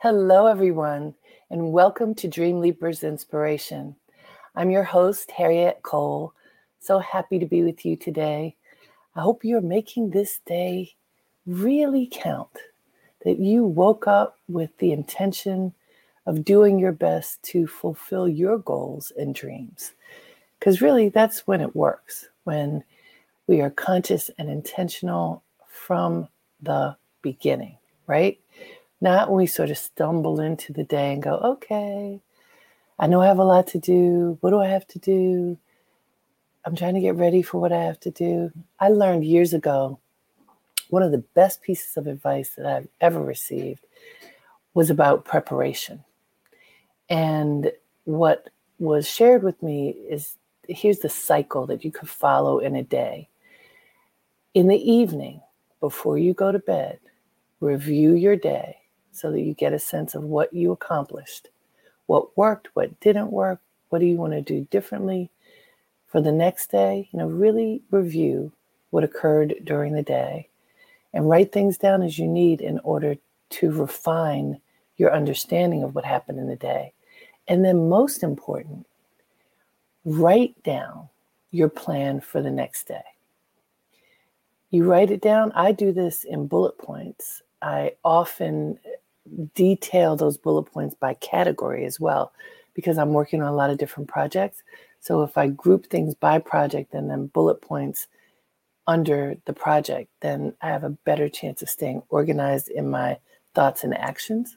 Hello, everyone, and welcome to Dream Leapers Inspiration. I'm your host, Harriette Cole. So happy to be with you today. I hope you're making this day really count, that you woke up with the intention of doing your best to fulfill your goals and dreams. Because really, that's when it works, when we are conscious and intentional from the beginning, right? Not when we sort of stumble into the day and go, okay, I know I have a lot to do. What do I have to do? I'm trying to get ready for what I have to do. I learned years ago one of the best pieces of advice that I've ever received was about preparation. And what was shared with me is here's the cycle that you could follow in a day. In the evening, before you go to bed, review your day so that you get a sense of what you accomplished, what worked, what didn't work, what do you want to do differently for the next day. You know, really review what occurred during the day and write things down as you need in order to refine your understanding of what happened in the day. And then, most important, write down your plan for the next day. You write it down. I do this in bullet points. I often detail those bullet points by category as well because I'm working on a lot of different projects. So if I group things by project and then bullet points under the project, then I have a better chance of staying organized in my thoughts and actions.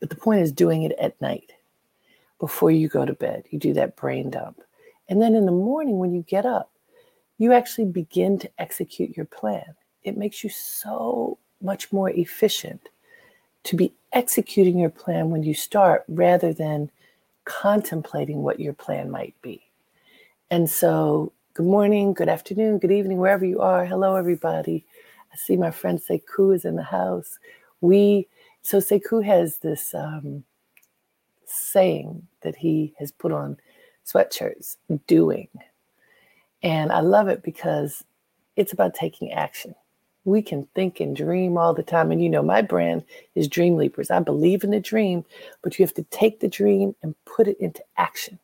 But the point is doing it at night before you go to bed. You do that brain dump. And then in the morning, when you get up, you actually begin to execute your plan. It makes you so much more efficient to be executing your plan when you start rather than contemplating what your plan might be. And so, good morning, good afternoon, good evening, wherever you are. Hello, everybody. I see my friend Sekou is in the house. We, so Sekou has this um, saying that he has put on sweatshirts doing. And I love it because it's about taking action we can think and dream all the time. And you know, my brand is Dream Leapers. I believe in the dream, but you have to take the dream and put it into action.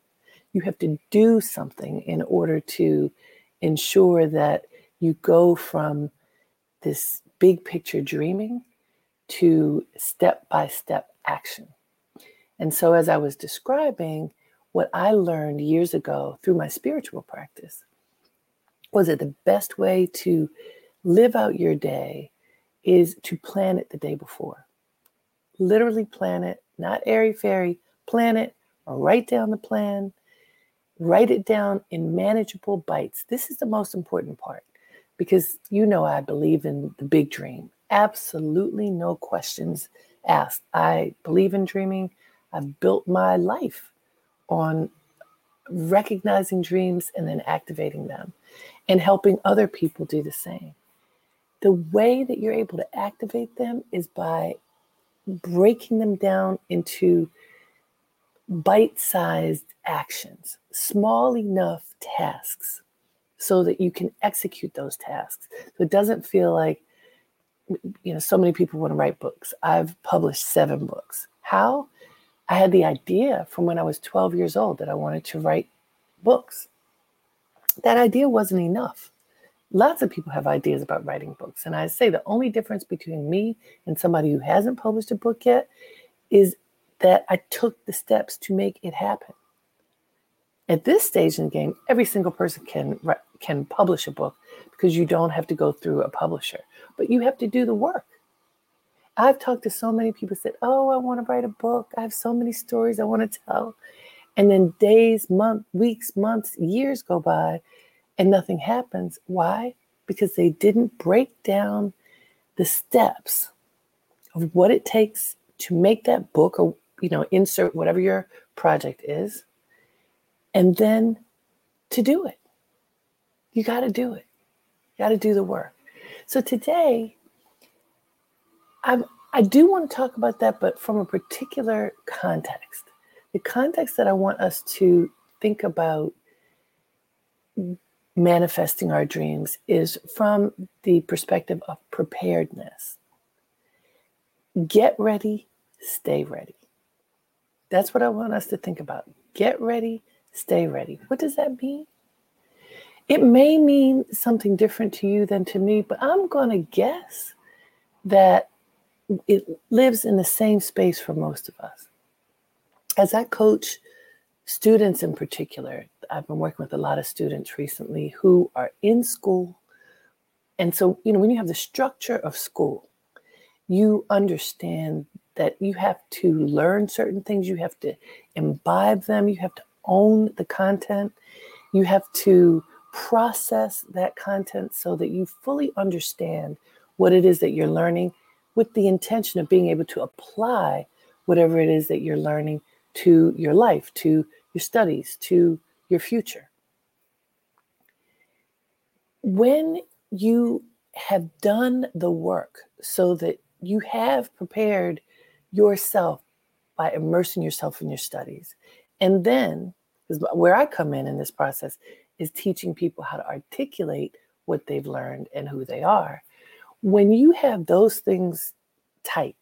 You have to do something in order to ensure that you go from this big picture dreaming to step by step action. And so, as I was describing what I learned years ago through my spiritual practice, was it the best way to live out your day is to plan it the day before. Literally plan it, not airy fairy, plan it or write down the plan, write it down in manageable bites. This is the most important part because you know I believe in the big dream. Absolutely no questions asked. I believe in dreaming. I've built my life on recognizing dreams and then activating them and helping other people do the same the way that you're able to activate them is by breaking them down into bite sized actions, small enough tasks, so that you can execute those tasks. So it doesn't feel like, you know, so many people want to write books. I've published seven books. How? I had the idea from when I was 12 years old that I wanted to write books. That idea wasn't enough lots of people have ideas about writing books. And I say the only difference between me and somebody who hasn't published a book yet is that I took the steps to make it happen. At this stage in the game, every single person can can publish a book because you don't have to go through a publisher, but you have to do the work. I've talked to so many people said, "Oh, I want to write a book. I have so many stories I want to tell." And then days, months, weeks, months, years go by and nothing happens. Why? Because they didn't break down the steps of what it takes to make that book or you know insert whatever your project is and then to do it you got to do it you got to do the work so today i i do want to talk about that but from a particular context the context that i want us to think about manifesting our dreams is from the perspective of preparedness. get ready, stay ready. That's what I want us to think about. Get ready, stay ready. What does that mean? It may mean something different to you than to me, but I'm going to guess that it lives in the same space for most of us. As I coach students in particular, I've been working with a lot of students recently who are in school. And so, you know, when you have the structure of school, you understand that you have to learn certain things, you have to imbibe them, you have to own the content, you have to process that content so that you fully understand what it is that you're learning with the intention of being able to apply whatever it is that you're learning to your life, to your studies, to your future. When you have done the work so that you have prepared yourself by immersing yourself in your studies, and then where I come in in this process is teaching people how to articulate what they've learned and who they are. When you have those things tight,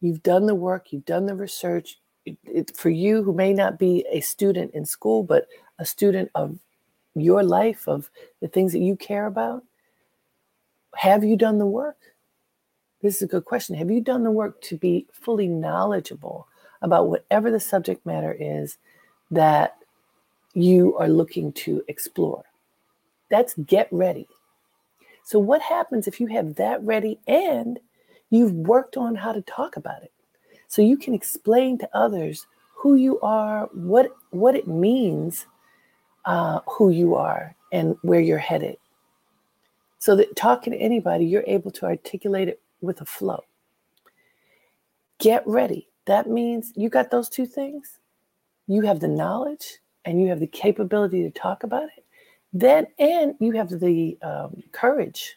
you've done the work, you've done the research. It, for you who may not be a student in school, but a student of your life, of the things that you care about, have you done the work? This is a good question. Have you done the work to be fully knowledgeable about whatever the subject matter is that you are looking to explore. That's get ready. So, what happens if you have that ready and you've worked on how to talk about it? So you can explain to others who you are, what what it means, uh, who you are, and where you're headed. So that talking to anybody, you're able to articulate it with a flow. Get ready. That means you got those two things. You have the knowledge and you have the capability to talk about it, then and you have the um, courage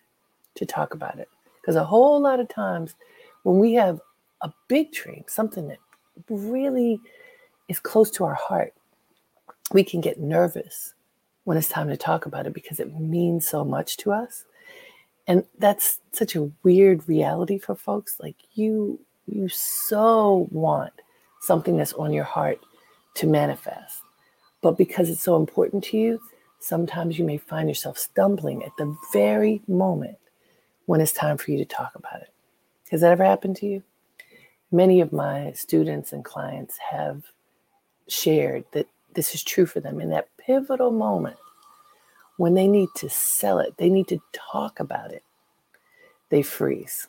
to talk about it. Because a whole lot of times when we have a big dream, something that really is close to our heart, we can get nervous when it's time to talk about it because it means so much to us. And that's such a weird reality for folks. Like you, you so want something that's on your heart to manifest. But because it's so important to you, sometimes you may find yourself stumbling at the very moment when it's time for you to talk about it. Has that ever happened to you? Many of my students and clients have shared that this is true for them in that pivotal moment when they need to sell it, they need to talk about it, they freeze.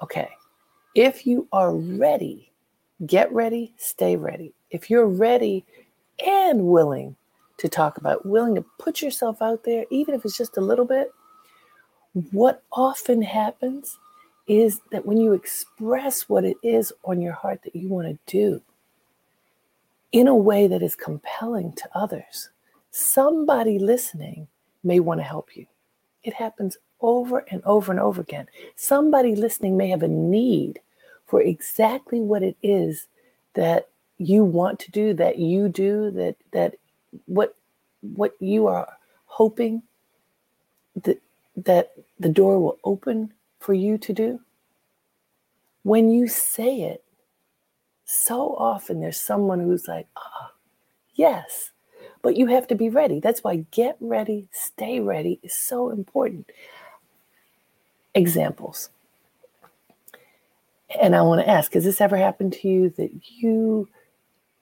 Okay, if you are ready, get ready, stay ready. If you're ready and willing to talk about, willing to put yourself out there, even if it's just a little bit, what often happens is that when you express what it is on your heart that you want to do in a way that is compelling to others, somebody listening may want to help you. It happens over and over and over again. Somebody listening may have a need for exactly what it is that you want to do that you do that that what what you are hoping that that the door will open for you to do when you say it so often there's someone who's like ah oh, yes but you have to be ready that's why get ready stay ready is so important examples and i want to ask has this ever happened to you that you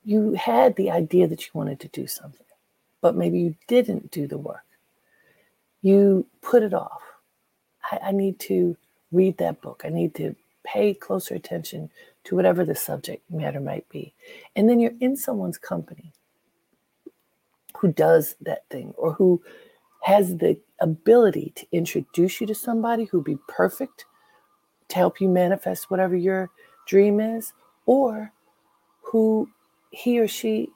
you had the idea that you wanted to do something, but maybe you didn't do the work. You put it off. I, I need to read that book. I need to pay closer attention to whatever the subject matter might be. And then you're in someone's company who does that thing or who has the ability to introduce you to somebody who'd be perfect to help you manifest whatever your dream is, or who he or she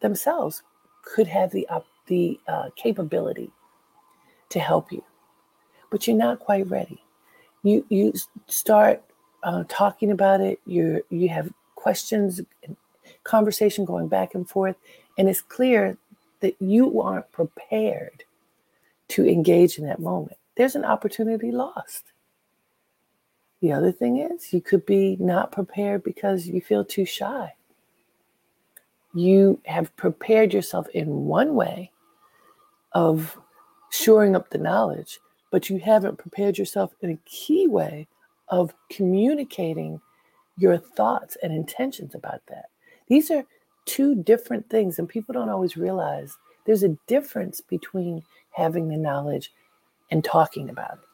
themselves could have the uh, the uh, capability to help you, but you're not quite ready. You you start uh, talking about it. You you have questions, conversation going back and forth, and it's clear that you aren't prepared to engage in that moment. There's an opportunity lost. The other thing is, you could be not prepared because you feel too shy. You have prepared yourself in one way of shoring up the knowledge, but you haven't prepared yourself in a key way of communicating your thoughts and intentions about that. These are two different things, and people don't always realize there's a difference between having the knowledge and talking about it.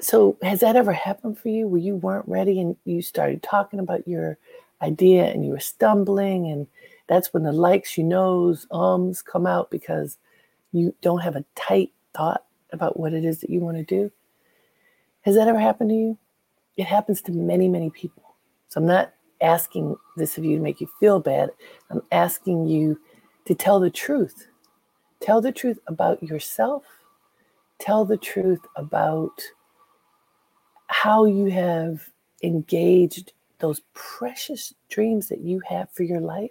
So, has that ever happened for you where you weren't ready and you started talking about your idea and you were stumbling? And that's when the likes, you knows, ums come out because you don't have a tight thought about what it is that you want to do. Has that ever happened to you? It happens to many, many people. So, I'm not asking this of you to make you feel bad. I'm asking you to tell the truth. Tell the truth about yourself. Tell the truth about how you have engaged those precious dreams that you have for your life?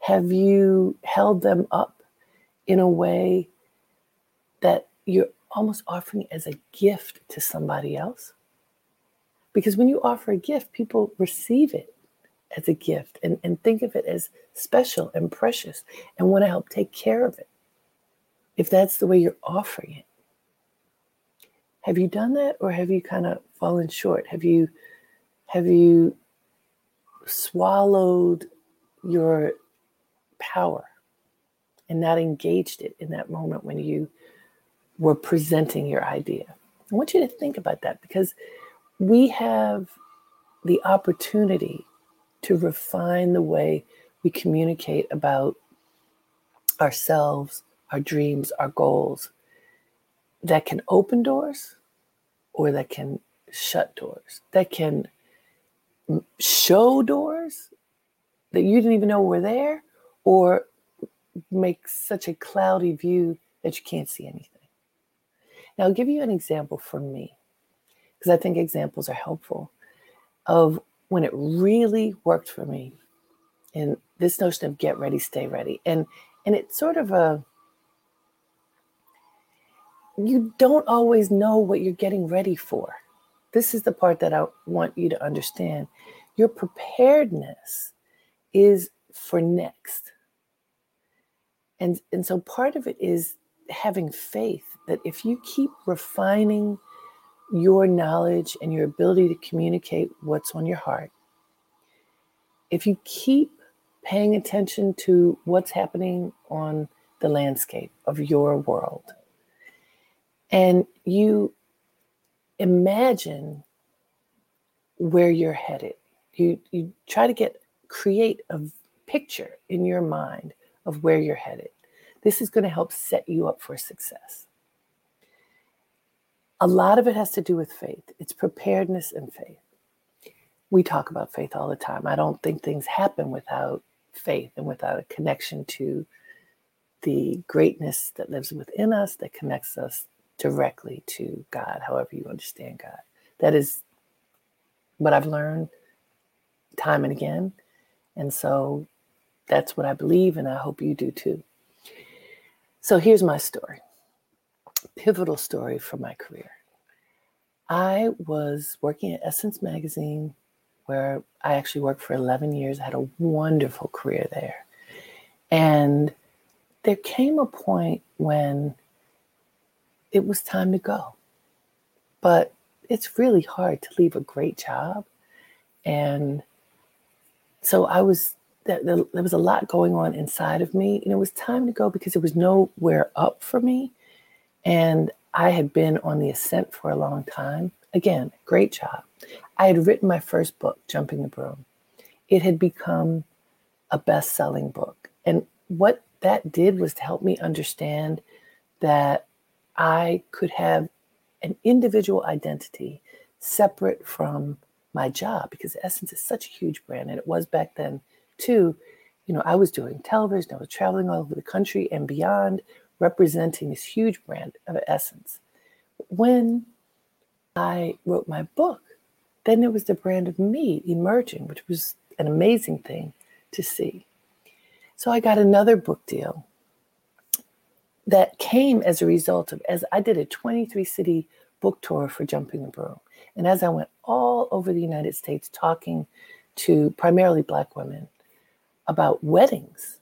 Have you held them up in a way that you're almost offering as a gift to somebody else? Because when you offer a gift, people receive it as a gift and, and think of it as special and precious and want to help take care of it. If that's the way you're offering it. Have you done that or have you kind of fallen short? Have you have you swallowed your power and not engaged it in that moment when you were presenting your idea? I want you to think about that because we have the opportunity to refine the way we communicate about ourselves, our dreams, our goals that can open doors or that can shut doors, that can show doors that you didn't even know were there, or make such a cloudy view that you can't see anything. Now, I'll give you an example from me, because I think examples are helpful of when it really worked for me. And this notion of get ready, stay ready. And and it's sort of a you don't always know what you're getting ready for. This is the part that I want you to understand. Your preparedness is for next. And, and so part of it is having faith that if you keep refining your knowledge and your ability to communicate what's on your heart, if you keep paying attention to what's happening on the landscape of your world, and you imagine where you're headed. You you try to get create a picture in your mind of where you're headed. This is going to help set you up for success. A lot of it has to do with faith. It's preparedness and faith. We talk about faith all the time. I don't think things happen without faith and without a connection to the greatness that lives within us that connects us directly to God, however you understand God. That is what I've learned time and again. And so that's what I believe, and I hope you do too. So here's my story pivotal story for my career. I was working at Essence Magazine, where I actually worked for 11 years. I had a wonderful career there. And there came a point when it was time to go. But it's really hard to leave a great job. And so I was, there, there was a lot going on inside of me. And it was time to go because there was nowhere up for me. And I had been on the ascent for a long time. Again, great job. I had written my first book, Jumping the Broom. It had become a best selling book. And what that did was to help me understand that I could have an individual identity separate from my job because Essence is such a huge brand and it was back then too. You know, I was doing television, I was traveling all over the country and beyond, representing this huge brand of Essence. When I wrote my book, then there was the brand of me emerging, which was an amazing thing to see. So I got another book deal that came as a result of as I did a 23 city book tour for Jumping the Broom. And as I went all over the United States talking to primarily Black women about weddings,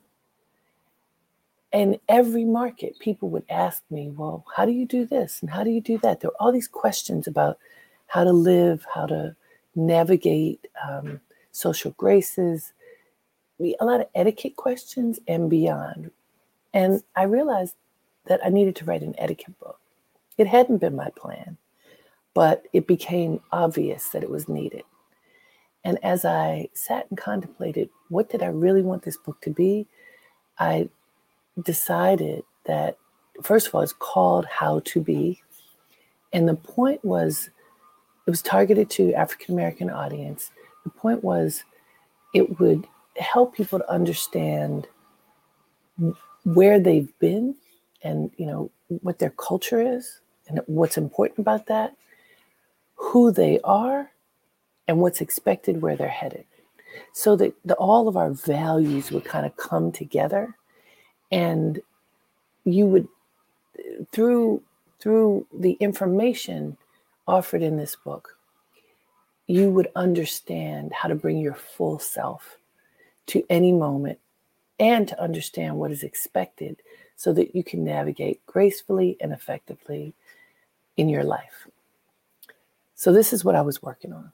in every market, people would ask me, Well, how do you do this? And how do you do that? There were all these questions about how to live, how to navigate um, social graces, a lot of etiquette questions and beyond. And I realized that I needed to write an etiquette book. It hadn't been my plan, but it became obvious that it was needed. And as I sat and contemplated, what did I really want this book to be? I decided that, first of all, it's called How to Be. And the point was, it was targeted to African American audience. The point was, it would help people to understand where they've been and you know what their culture is and what's important about that who they are and what's expected where they're headed so that the, all of our values would kind of come together and you would through through the information offered in this book you would understand how to bring your full self to any moment and to understand what is expected so that you can navigate gracefully and effectively in your life. So, this is what I was working on.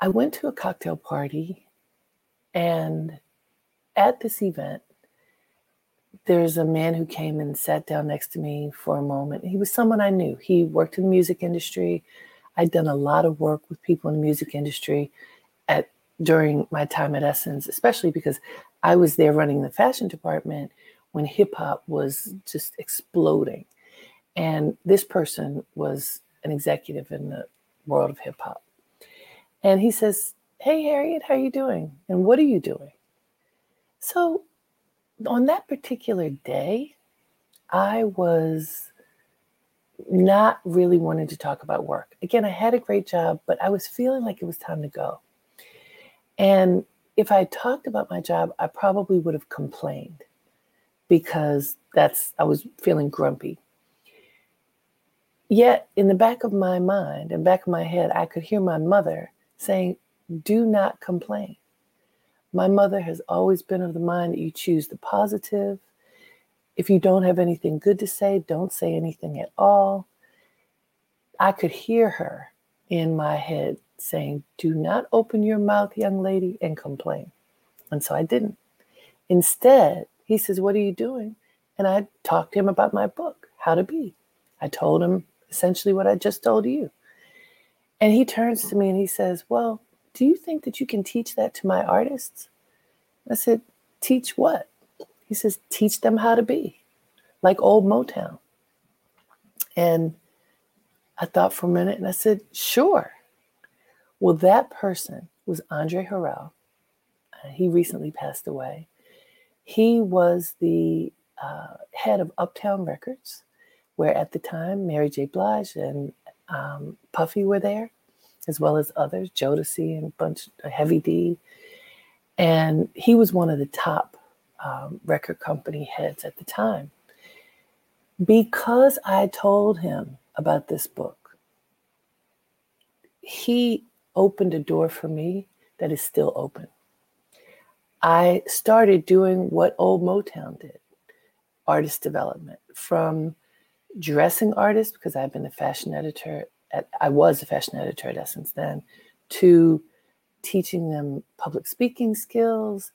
I went to a cocktail party, and at this event, there's a man who came and sat down next to me for a moment. He was someone I knew. He worked in the music industry. I'd done a lot of work with people in the music industry at during my time at Essence, especially because I was there running the fashion department when hip hop was just exploding. And this person was an executive in the world of hip hop. And he says, Hey Harriette, how are you doing? And what are you doing? So on that particular day, I was not really wanting to talk about work. Again, I had a great job, but I was feeling like it was time to go. And if I talked about my job, I probably would have complained because that's I was feeling grumpy. Yet in the back of my mind and back of my head, I could hear my mother saying, Do not complain. My mother has always been of the mind that you choose the positive. If you don't have anything good to say, don't say anything at all. I could hear her in my head saying, Do not open your mouth, young lady, and complain. And so I didn't. Instead, he says, What are you doing? And I talked to him about my book, How to Be. I told him essentially what I just told you. And he turns to me and he says, Well, do you think that you can teach that to my artists? I said, Teach what? He says, Teach them how to be, like old Motown. And I thought for a minute and I said, Sure. Well, that person was Andre Harrell. Uh, he recently passed away. He was the uh, head of Uptown Records, where at the time Mary J. Blige and um, Puffy were there, as well as others, Jodeci and bunch Heavy D. And he was one of the top um, record company heads at the time. Because I told him about this book, he opened a door for me that is still open. I started doing what old Motown did artist development from dressing artists, because I've been a fashion editor, at, I was a fashion editor at Essence then, to teaching them public speaking skills,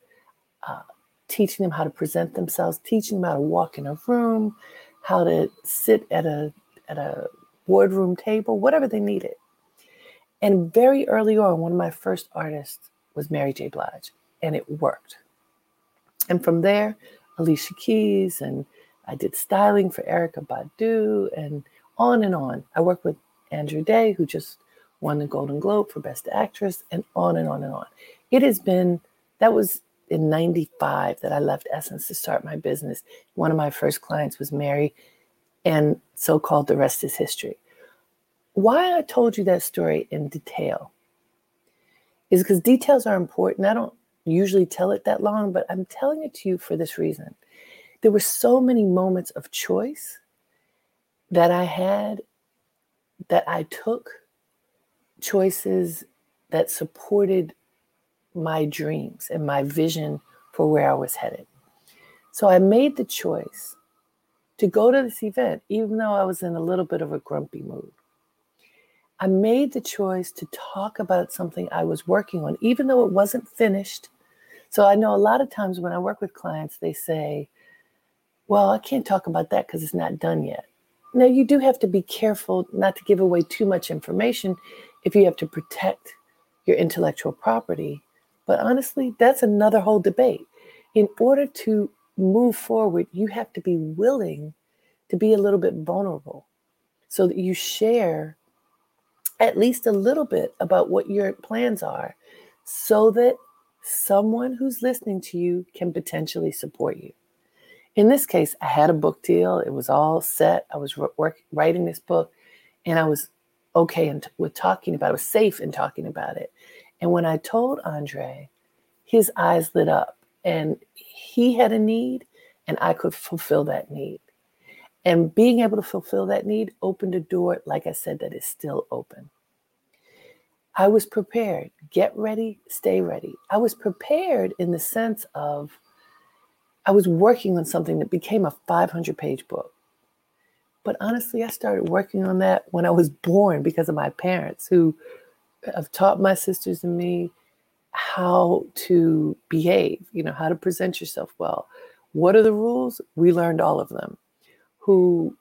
uh, teaching them how to present themselves, teaching them how to walk in a room, how to sit at a at a boardroom table, whatever they needed. And very early on, one of my first artists was Mary J. Blige, and it worked. And from there, Alicia Keys, and I did styling for Erykah Badu, and on and on. I worked with Andra Day, who just won the Golden Globe for Best Actress, and on and on and on. It has been, that was in 95 that I left Essence to start my business. One of my first clients was Mary, and so called the rest is history why I told you that story in detail is because details are important. I don't usually tell it that long, but I'm telling it to you for this reason. There were so many moments of choice that I had that I took choices that supported my dreams and my vision for where I was headed. So I made the choice to go to this event, even though I was in a little bit of a grumpy mood. I made the choice to talk about something I was working on, even though it wasn't finished. So I know a lot of times when I work with clients, they say, Well, I can't talk about that because it's not done yet. Now, you do have to be careful not to give away too much information if you have to protect your intellectual property. But honestly, that's another whole debate. In order to move forward, you have to be willing to be a little bit vulnerable so that you share at least a little bit about what your plans are so that someone who's listening to you can potentially support you. In this case, I had a book deal. It was all set. I was work, writing this book and I was okay in, with talking about it. I was safe in talking about it. And when I told Andre, his eyes lit up and he had a need and I could fulfill that need. And being able to fulfill that need opened a door, like I said, that is still open. I was prepared. Get ready, stay ready. I was prepared in the sense of I was working on something that became a 500 page book. But honestly, I started working on that when I was born because of my parents who have taught my sisters and me how to behave, you know, how to present yourself well. What are the rules? We learned all of them. Who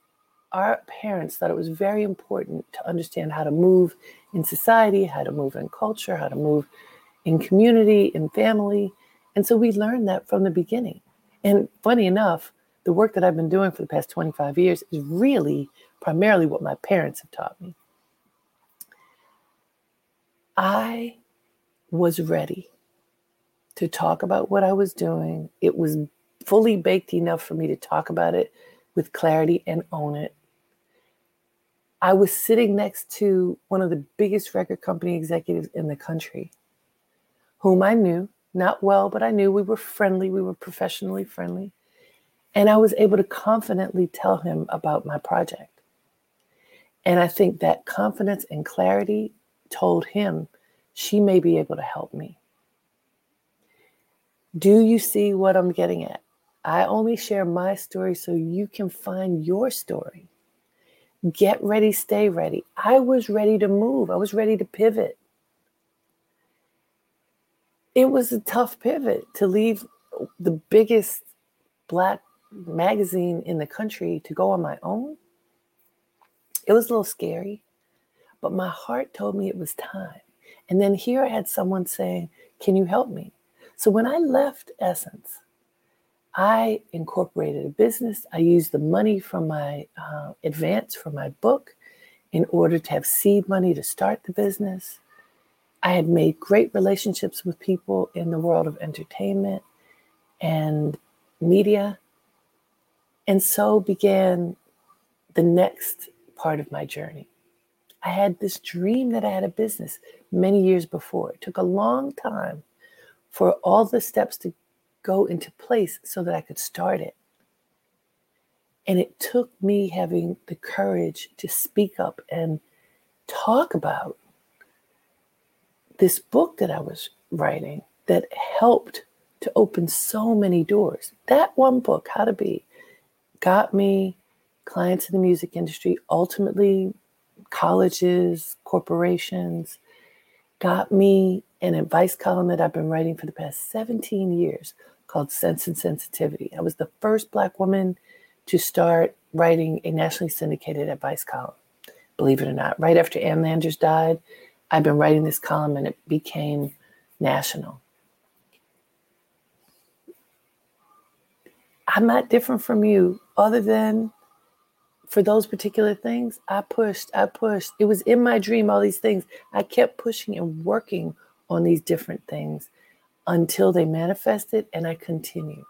our parents thought it was very important to understand how to move in society, how to move in culture, how to move in community, in family. And so we learned that from the beginning. And funny enough, the work that I've been doing for the past 25 years is really primarily what my parents have taught me. I was ready to talk about what I was doing. It was fully baked enough for me to talk about it with clarity and own it. I was sitting next to one of the biggest record company executives in the country, whom I knew, not well, but I knew we were friendly, we were professionally friendly. And I was able to confidently tell him about my project. And I think that confidence and clarity told him she may be able to help me. Do you see what I'm getting at? I only share my story so you can find your story. Get ready, stay ready. I was ready to move, I was ready to pivot. It was a tough pivot to leave the biggest black magazine in the country to go on my own. It was a little scary, but my heart told me it was time. And then here I had someone saying, Can you help me? So when I left Essence, I incorporated a business. I used the money from my uh, advance from my book in order to have seed money to start the business. I had made great relationships with people in the world of entertainment and media. And so began the next part of my journey. I had this dream that I had a business many years before. It took a long time for all the steps to go into place so that I could start it. And it took me having the courage to speak up and talk about this book that I was writing that helped to open so many doors. That one book, How to Be, got me clients in the music industry, ultimately colleges, corporations, got me an advice column that I've been writing for the past 17 years called Sense and Sensitivity. I was the first Black woman to start writing a nationally syndicated advice column, believe it or not. Right after Ann Landers died, I've been writing this column and it became national. I'm not different from you, other than for those particular things, I pushed, I pushed. It was in my dream, all these things. I kept pushing and working on these different things until they manifested, and I continue.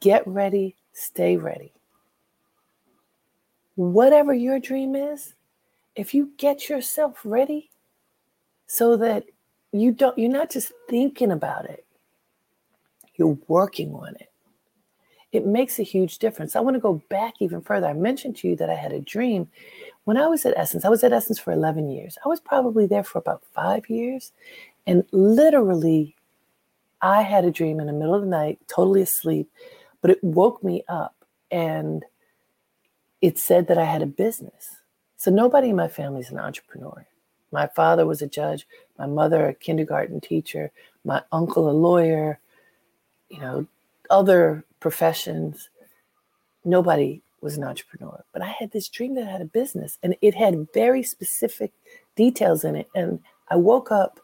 Get ready, stay ready. Whatever your dream is, if you get yourself ready so that you don't, you're not just thinking about it, you're working on it. it makes a huge difference. I want to go back even further. I mentioned to you that I had a dream when I was at Essence. I was at Essence for 11 years. I was probably there for about five years. And literally, I had a dream in the middle of the night, totally asleep, but it woke me up and it said that I had a business. So nobody in my family is an entrepreneur. My father was a judge, my mother a kindergarten teacher, my uncle a lawyer, you know, other professions. Nobody was an entrepreneur. But I had this dream that I had a business and it had very specific details in it. And I woke up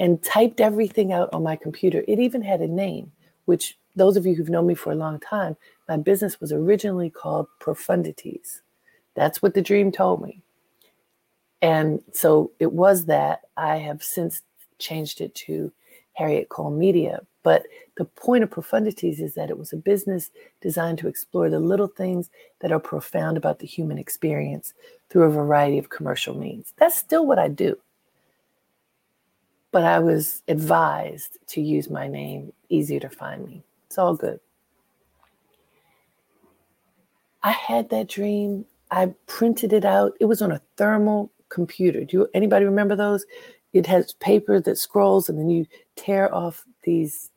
and typed everything out on my computer. It even had a name, which those of you who've known me for a long time, my business was originally called Profundities. That's what the dream told me. And so it was that. I have since changed it to Harriette Cole Media. But the point of Profundities is that it was a business designed to explore the little things that are profound about the human experience through a variety of commercial means. That's still what I do. But I was advised to use my name, easier to find me. It's all good. I had that dream. I printed it out. It was on a thermal computer. Do you, anybody remember those? It has paper that scrolls, and then you tear off these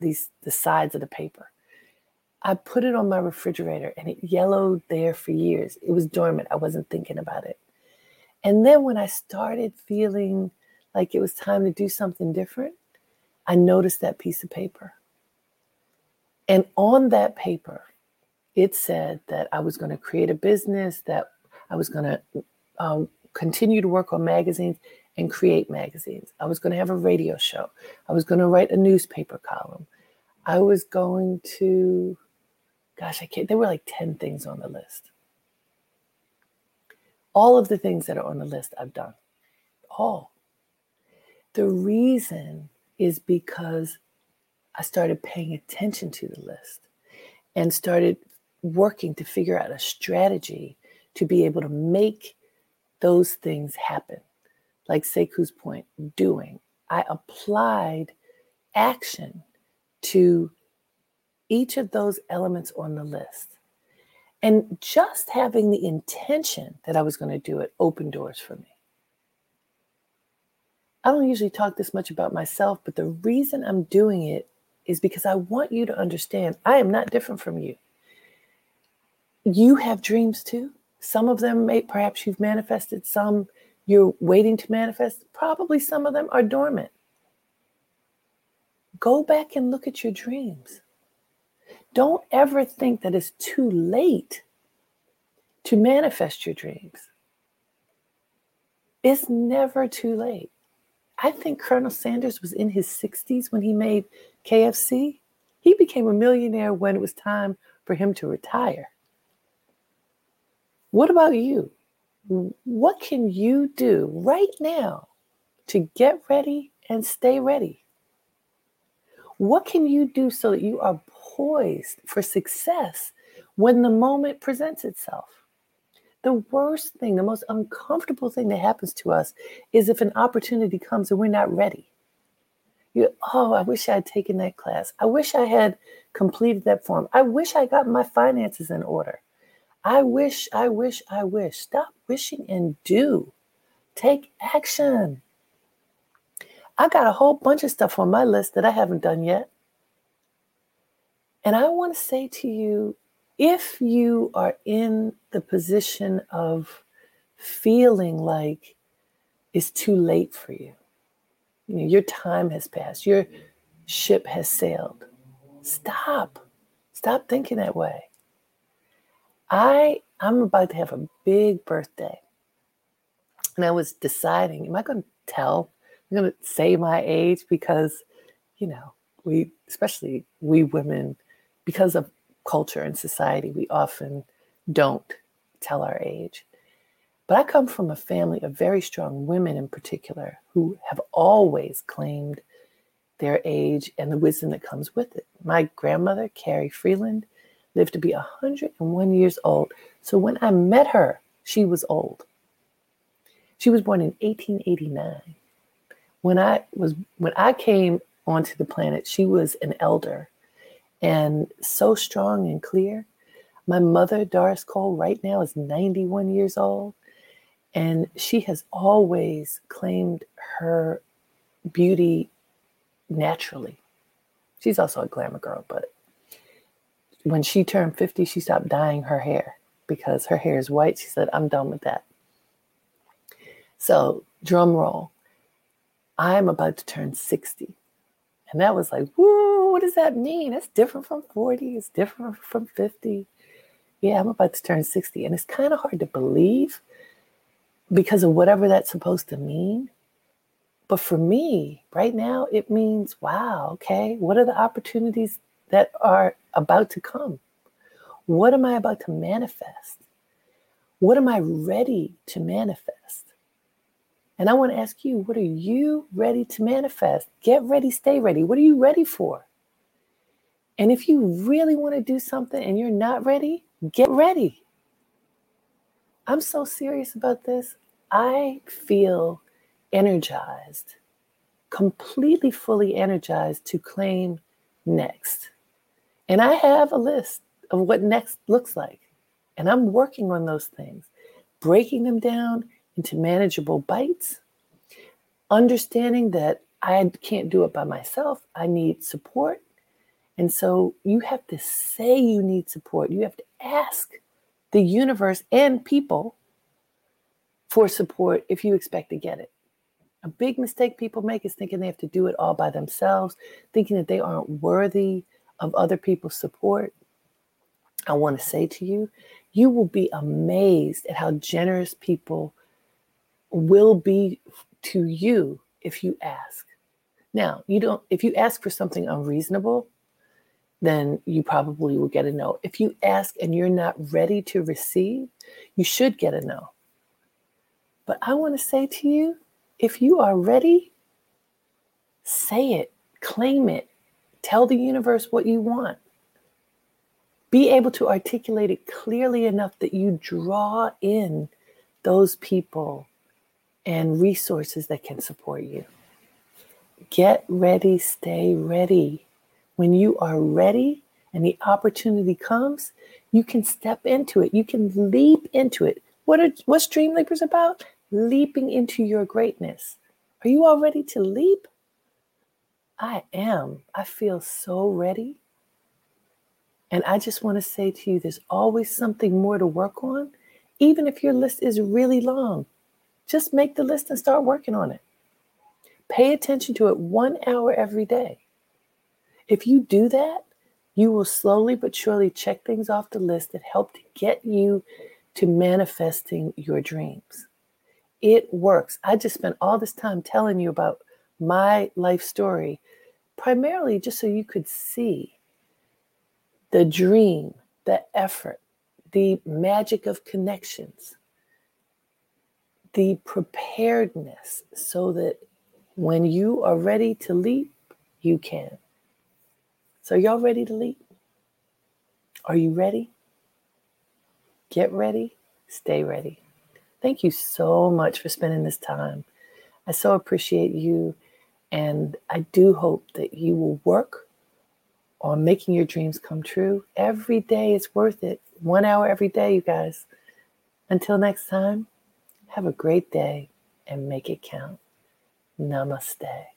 these the sides of the paper. I put it on my refrigerator, and it yellowed there for years. It was dormant. I wasn't thinking about it. And then when I started feeling like it was time to do something different, I noticed that piece of paper. And on that paper, it said that I was going to create a business, that I was going to um, continue to work on magazines and create magazines. I was going to have a radio show. I was going to write a newspaper column. I was going to, gosh, I can't, there were like 10 things on the list. All of the things that are on the list I've done. All. The reason is because I started paying attention to the list and started working to figure out a strategy to be able to make those things happen. Like Sekou's point, doing. I applied action to each of those elements on the list. And just having the intention that I was going to do it opened doors for me. I don't usually talk this much about myself, but the reason I'm doing it is because I want you to understand I am not different from you. You have dreams too. Some of them may perhaps you've manifested, some you're waiting to manifest. Probably some of them are dormant. Go back and look at your dreams. Don't ever think that it's too late to manifest your dreams. It's never too late. I think Colonel Sanders was in his 60s when he made KFC. He became a millionaire when it was time for him to retire. What about you? What can you do right now to get ready and stay ready? What can you do so that you are poised for success when the moment presents itself? The worst thing, the most uncomfortable thing that happens to us is if an opportunity comes and we're not ready. You, oh, I wish I had taken that class. I wish I had completed that form. I wish I got my finances in order. I wish, I wish, I wish. Stop wishing and do. Take action. I got a whole bunch of stuff on my list that I haven't done yet. And I want to say to you if you are in the position of feeling like it's too late for you, you know, your time has passed, your ship has sailed, stop. Stop thinking that way. I I'm about to have a big birthday. And I was deciding, am I going to tell? I'm going to say my age because, you know, we, especially we women, because of culture and society, we often don't tell our age. But I come from a family of very strong women in particular who have always claimed their age and the wisdom that comes with it. My grandmother, Carrie Freeland, lived to be 101 years old. So when I met her, she was old. She was born in 1889. When I was when I came onto the planet, she was an elder. and so strong and clear. My mother, Doris Cole, right now is 91 years old, and she has always claimed her beauty naturally. She's also a glamour girl, but when she turned 50, she stopped dyeing her hair because her hair is white. She said, I'm done with that. So, drum roll. I'm about to turn 60. And that was like, whoa, what does that mean? That's different from 40. It's different from 50. Yeah, I'm about to turn 60. And it's kind of hard to believe because of whatever that's supposed to mean. But for me, right now, it means, wow, okay, what are the opportunities that are about to come? What am I about to manifest? What am I ready to manifest? And I want to ask you, what are you ready to manifest? Get ready, stay ready. What are you ready for? And if you really want to do something and you're not ready, get ready. I'm so serious about this. I feel energized, completely fully energized to claim next. And I have a list of what next looks like. And I'm working on those things, breaking them down into manageable bites, understanding that I can't do it by myself. I need support. And so you have to say you need support. You have to ask the universe and people for support if you expect to get it. A big mistake people make is thinking they have to do it all by themselves, thinking that they aren't worthy of other people's support. I want to say to you, you will be amazed at how generous people will be to you if you ask. Now, you don't if you ask for something unreasonable, then you probably will get a no. If you ask and you're not ready to receive, you should get a no. But I want to say to you, if you are ready, say it, claim it, tell the universe what you want. Be able to articulate it clearly enough that you draw in those people and resources that can support you. Get ready, stay ready. When you are ready and the opportunity comes, you can step into it. You can leap into it. What are what's Dream Leapers about? Leaping into your greatness. Are you all ready to leap? I am. I feel so ready. And I just want to say to you there's always something more to work on, even if your list is really long. Just make the list and start working on it. Pay attention to it one hour every day. If you do that, you will slowly but surely check things off the list that help to get you to manifesting your dreams. It works. I just spent all this time telling you about my life story, primarily just so you could see the dream, the effort, the magic of connections the preparedness so that when you are ready to leap, you can. So, y'all ready to leap? Are you ready? Get ready, stay ready. Thank you so much for spending this time. I so appreciate you, and I do hope that you will work on making your dreams come true. Every day is worth it. One hour every day, you guys. Until next time. Have a great day and make it count. Namaste.